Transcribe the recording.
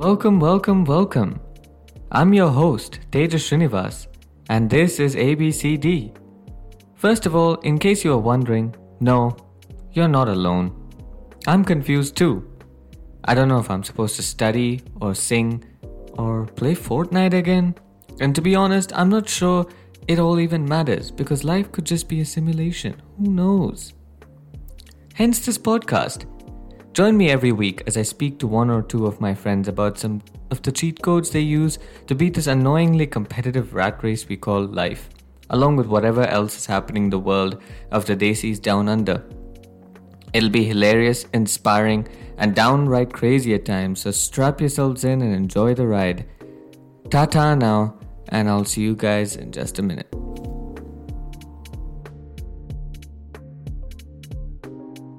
Welcome, welcome, welcome. I'm your host, Tejas Srinivas, and this is ABCD. First of all, in case you are wondering, no, you're not alone. I'm confused too. I don't know if I'm supposed to study or sing or play Fortnite again. And to be honest, I'm not sure it all even matters because life could just be a simulation. Who knows? Hence this podcast. Join me every week as I speak to one or two of my friends about some of the cheat codes they use to beat this annoyingly competitive rat race we call life, along with whatever else is happening in the world of the Desis down under. It'll be hilarious, inspiring, and downright crazy at times, so strap yourselves in and enjoy the ride. Ta ta now, and I'll see you guys in just a minute.